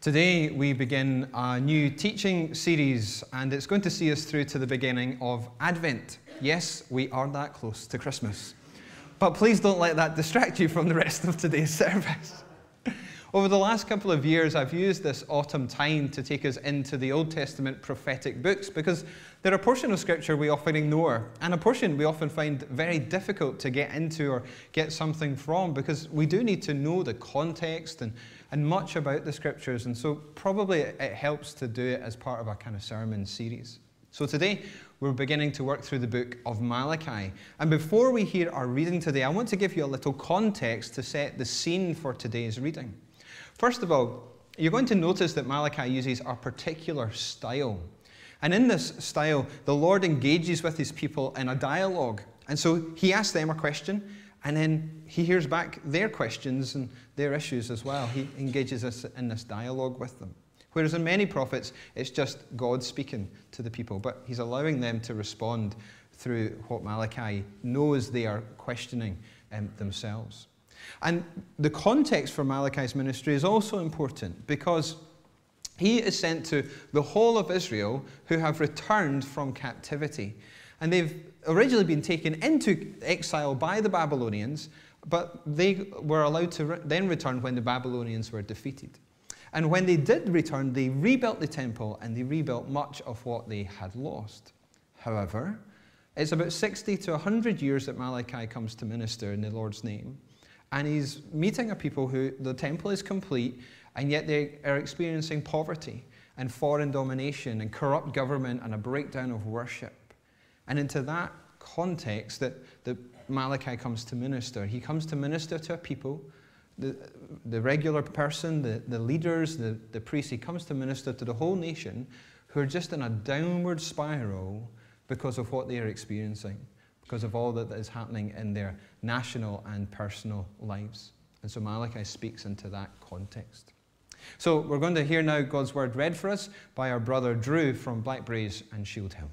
Today, we begin a new teaching series, and it's going to see us through to the beginning of Advent. Yes, we are that close to Christmas. But please don't let that distract you from the rest of today's service. Over the last couple of years, I've used this autumn time to take us into the Old Testament prophetic books because they're a portion of Scripture we often ignore, and a portion we often find very difficult to get into or get something from because we do need to know the context and and much about the scriptures, and so probably it helps to do it as part of a kind of sermon series. So today, we're beginning to work through the book of Malachi. And before we hear our reading today, I want to give you a little context to set the scene for today's reading. First of all, you're going to notice that Malachi uses a particular style. And in this style, the Lord engages with his people in a dialogue. And so he asks them a question, and then he hears back their questions and their issues as well. He engages us in this dialogue with them. Whereas in many prophets, it's just God speaking to the people, but he's allowing them to respond through what Malachi knows they are questioning um, themselves. And the context for Malachi's ministry is also important because he is sent to the whole of Israel who have returned from captivity. And they've originally been taken into exile by the Babylonians, but they were allowed to re- then return when the Babylonians were defeated. And when they did return, they rebuilt the temple and they rebuilt much of what they had lost. However, it's about 60 to 100 years that Malachi comes to minister in the Lord's name. And he's meeting a people who the temple is complete, and yet they are experiencing poverty and foreign domination and corrupt government and a breakdown of worship. And into that context that, that Malachi comes to minister, he comes to minister to a people, the, the regular person, the, the leaders, the, the priests, he comes to minister to the whole nation who are just in a downward spiral because of what they are experiencing, because of all that is happening in their national and personal lives. And so Malachi speaks into that context. So we're going to hear now God's word read for us by our brother Drew from Blackbraes and Shield Hill.